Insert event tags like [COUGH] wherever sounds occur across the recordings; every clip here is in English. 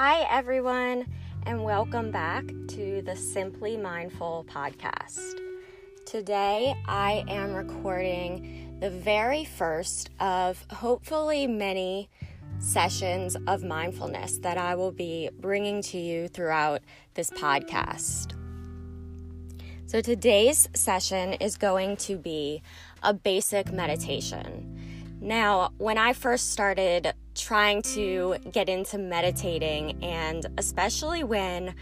Hi, everyone, and welcome back to the Simply Mindful podcast. Today, I am recording the very first of hopefully many sessions of mindfulness that I will be bringing to you throughout this podcast. So, today's session is going to be a basic meditation. Now, when I first started trying to get into meditating, and especially when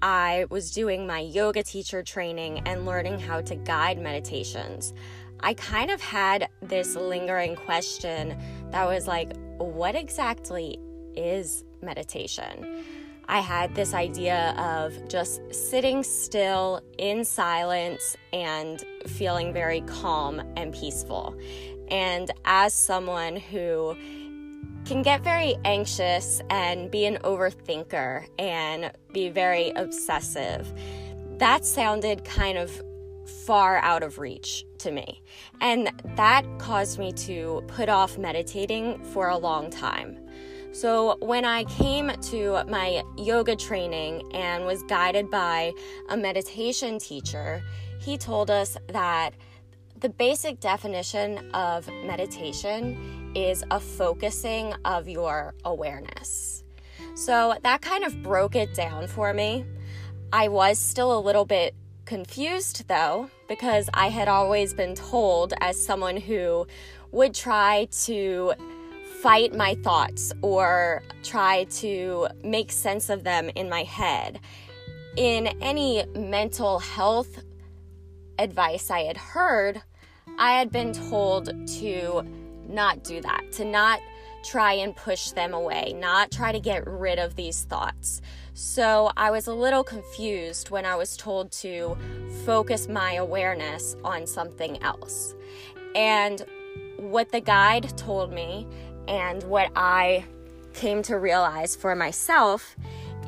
I was doing my yoga teacher training and learning how to guide meditations, I kind of had this lingering question that was like, what exactly is meditation? I had this idea of just sitting still in silence and feeling very calm and peaceful. And as someone who can get very anxious and be an overthinker and be very obsessive. That sounded kind of far out of reach to me. And that caused me to put off meditating for a long time. So, when I came to my yoga training and was guided by a meditation teacher, he told us that the basic definition of meditation is a focusing of your awareness. So that kind of broke it down for me. I was still a little bit confused though, because I had always been told as someone who would try to fight my thoughts or try to make sense of them in my head. In any mental health advice I had heard, I had been told to not do that, to not try and push them away, not try to get rid of these thoughts. So I was a little confused when I was told to focus my awareness on something else. And what the guide told me, and what I came to realize for myself,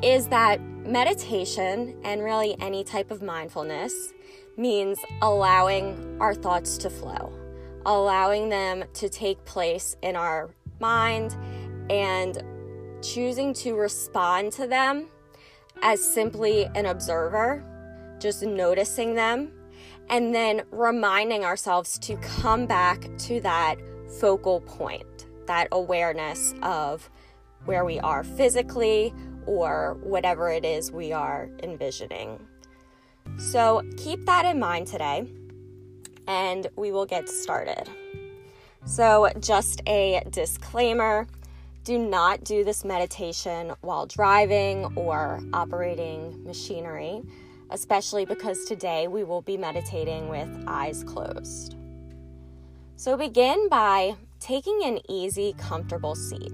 is that meditation and really any type of mindfulness means allowing our thoughts to flow, allowing them to take place in our mind, and choosing to respond to them as simply an observer, just noticing them, and then reminding ourselves to come back to that focal point, that awareness of where we are physically or whatever it is we are envisioning. So keep that in mind today, and we will get started. So, just a disclaimer do not do this meditation while driving or operating machinery, especially because today we will be meditating with eyes closed. So, begin by taking an easy, comfortable seat.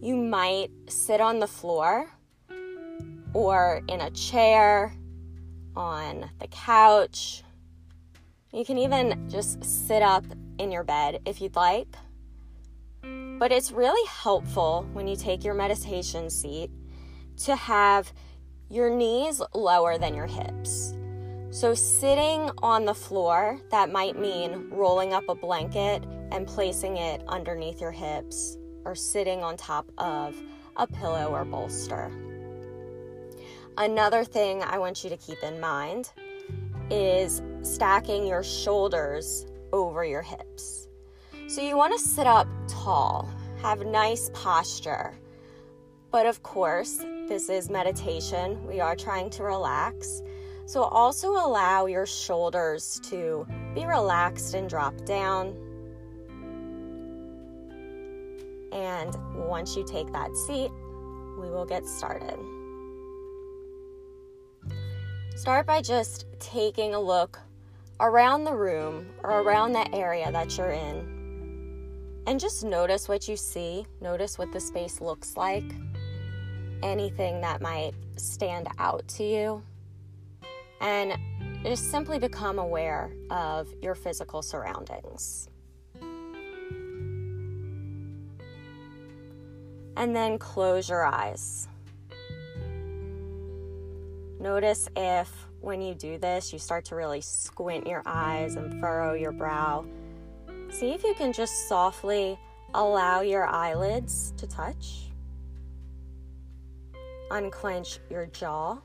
You might sit on the floor or in a chair on the couch. You can even just sit up in your bed if you'd like. But it's really helpful when you take your meditation seat to have your knees lower than your hips. So, sitting on the floor, that might mean rolling up a blanket and placing it underneath your hips, or sitting on top of a pillow or bolster. Another thing I want you to keep in mind is stacking your shoulders over your hips. So you want to sit up tall, have nice posture. But of course, this is meditation. We are trying to relax. So also allow your shoulders to be relaxed and drop down. And once you take that seat, we will get started. Start by just taking a look around the room or around the area that you're in. And just notice what you see. Notice what the space looks like. Anything that might stand out to you. And just simply become aware of your physical surroundings. And then close your eyes. Notice if when you do this, you start to really squint your eyes and furrow your brow. See if you can just softly allow your eyelids to touch. unclench your jaw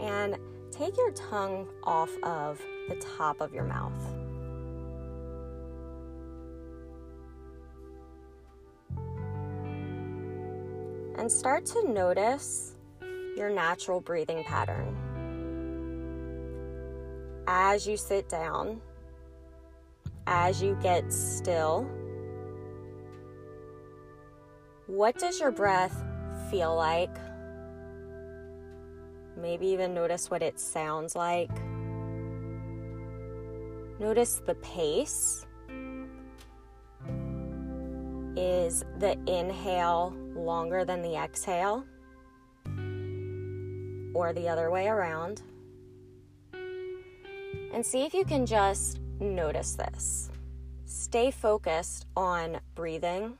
and take your tongue off of the top of your mouth. And start to notice your natural breathing pattern. As you sit down, as you get still, what does your breath feel like? Maybe even notice what it sounds like. Notice the pace. Is the inhale longer than the exhale? Or the other way around? And see if you can just notice this. Stay focused on breathing.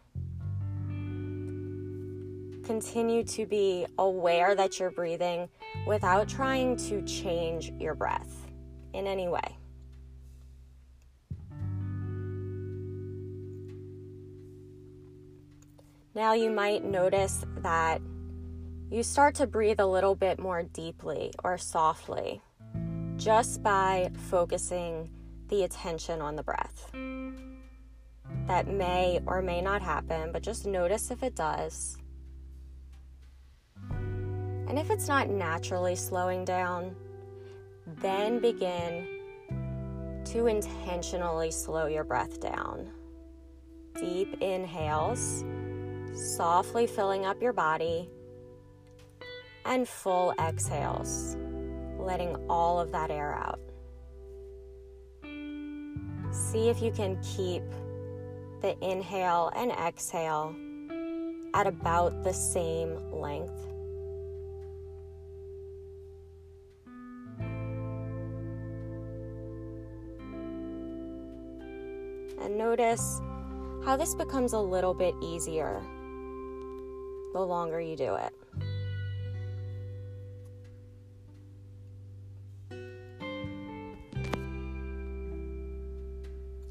Continue to be aware that you're breathing without trying to change your breath in any way. Now you might notice that you start to breathe a little bit more deeply or softly just by focusing the attention on the breath. That may or may not happen, but just notice if it does. And if it's not naturally slowing down, then begin to intentionally slow your breath down. Deep inhales, softly filling up your body, and full exhales, letting all of that air out. See if you can keep the inhale and exhale at about the same length. And notice how this becomes a little bit easier the longer you do it.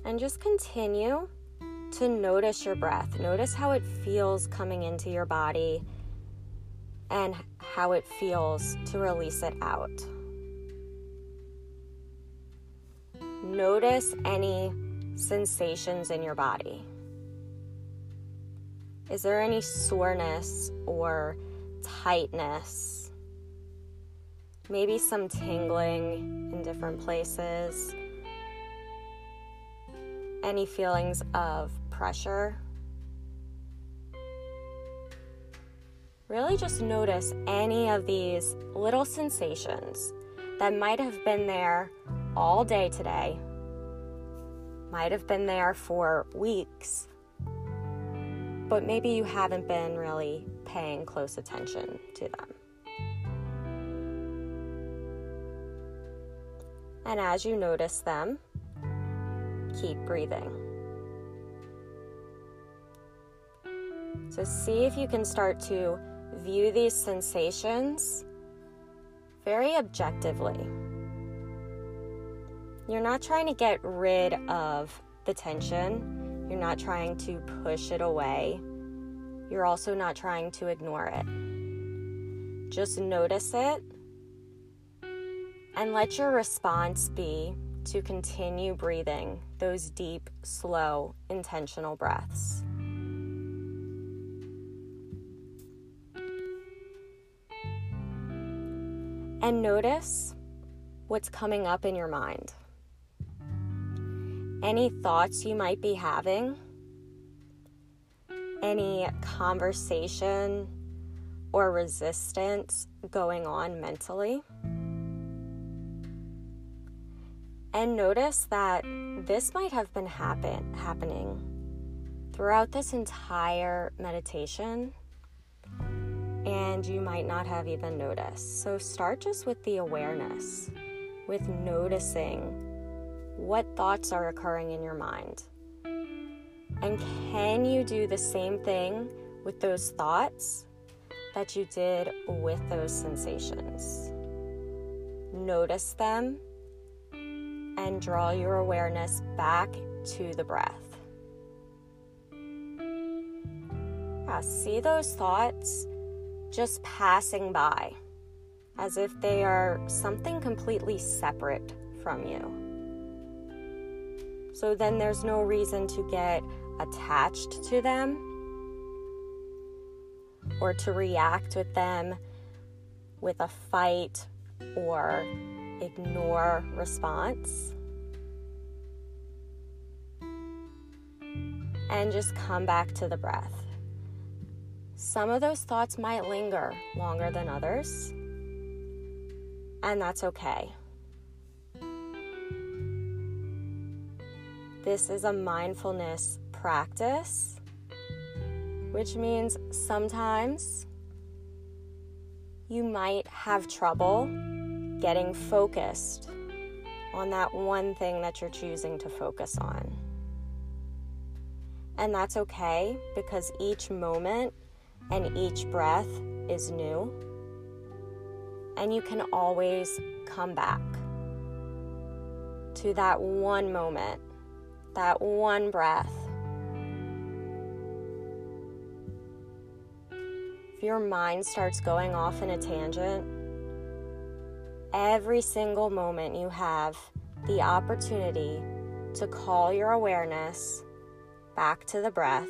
And just continue to notice your breath. Notice how it feels coming into your body and how it feels to release it out. Notice any sensations in your body. Is there any soreness or tightness? Maybe some tingling in different places? Any feelings of pressure? Really just notice any of these little sensations that might have been there all day today, might have been there for weeks but maybe you haven't been really paying close attention to them. And as you notice them, keep breathing. So, see if you can start to view these sensations very objectively. You're not trying to get rid of the tension you're not trying to push it away. You're also not trying to ignore it. Just notice it and let your response be to continue breathing those deep, slow, intentional breaths. And notice what's coming up in your mind any thoughts you might be having, any conversation or resistance going on mentally. And notice that this might have been happen, happening throughout this entire meditation, and you might not have even noticed. So start just with the awareness, with noticing what thoughts are occurring in your mind. And can you do the same thing with those thoughts that you did with those sensations? Notice them and draw your awareness back to the breath. Yeah, see those thoughts just passing by as if they are something completely separate from you. So then there's no reason to get attached to them or to react with them with a fight or ignore response. And just come back to the breath. Some of those thoughts might linger longer than others, and that's okay. This is a mindfulness practice, which means sometimes you might have trouble getting focused on that one thing that you're choosing to focus on. And that's okay because each moment and each breath is new. And you can always come back to that one moment, that one breath. If your mind starts going off in a tangent, every single moment you have the opportunity to call your awareness back to the breath,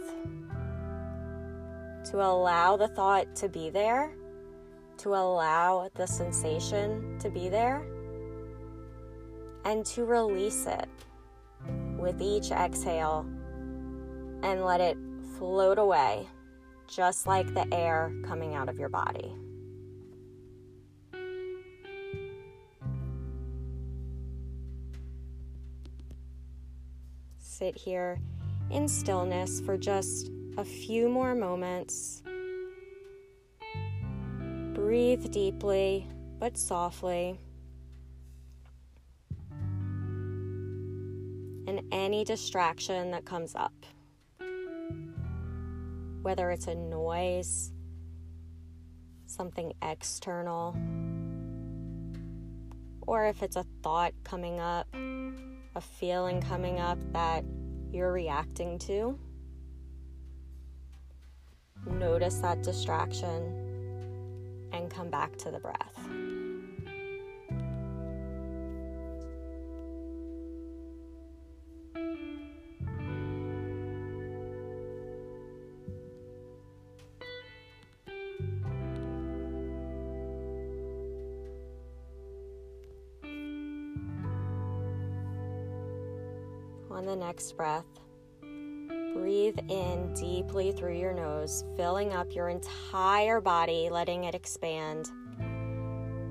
to allow the thought to be there, to allow the sensation to be there, and to release it with each exhale and let it float away, just like the air coming out of your body. Sit here in stillness for just a few more moments. Breathe deeply but softly. And any distraction that comes up, whether it's a noise, something external, or if it's a thought coming up a feeling coming up that you're reacting to. Notice that distraction and come back to the breath. On the next breath, breathe in deeply through your nose, filling up your entire body, letting it expand.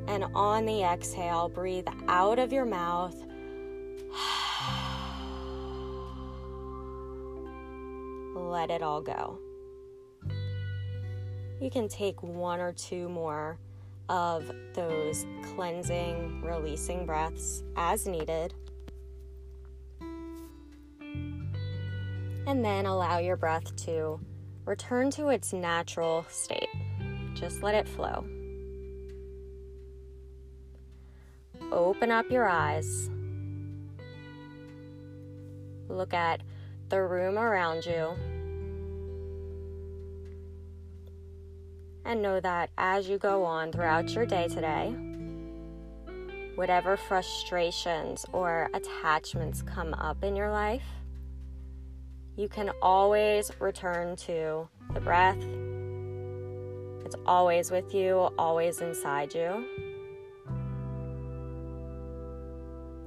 And on the exhale, breathe out of your mouth. [SIGHS] Let it all go. You can take one or two more of those cleansing, releasing breaths as needed. And then allow your breath to return to its natural state. Just let it flow. Open up your eyes. Look at the room around you. And know that as you go on throughout your day today, whatever frustrations or attachments come up in your life, you can always return to the breath. It's always with you, always inside you.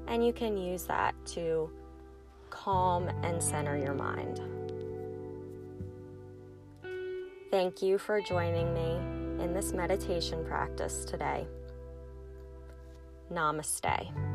And you can use that to calm and center your mind. Thank you for joining me in this meditation practice today. Namaste.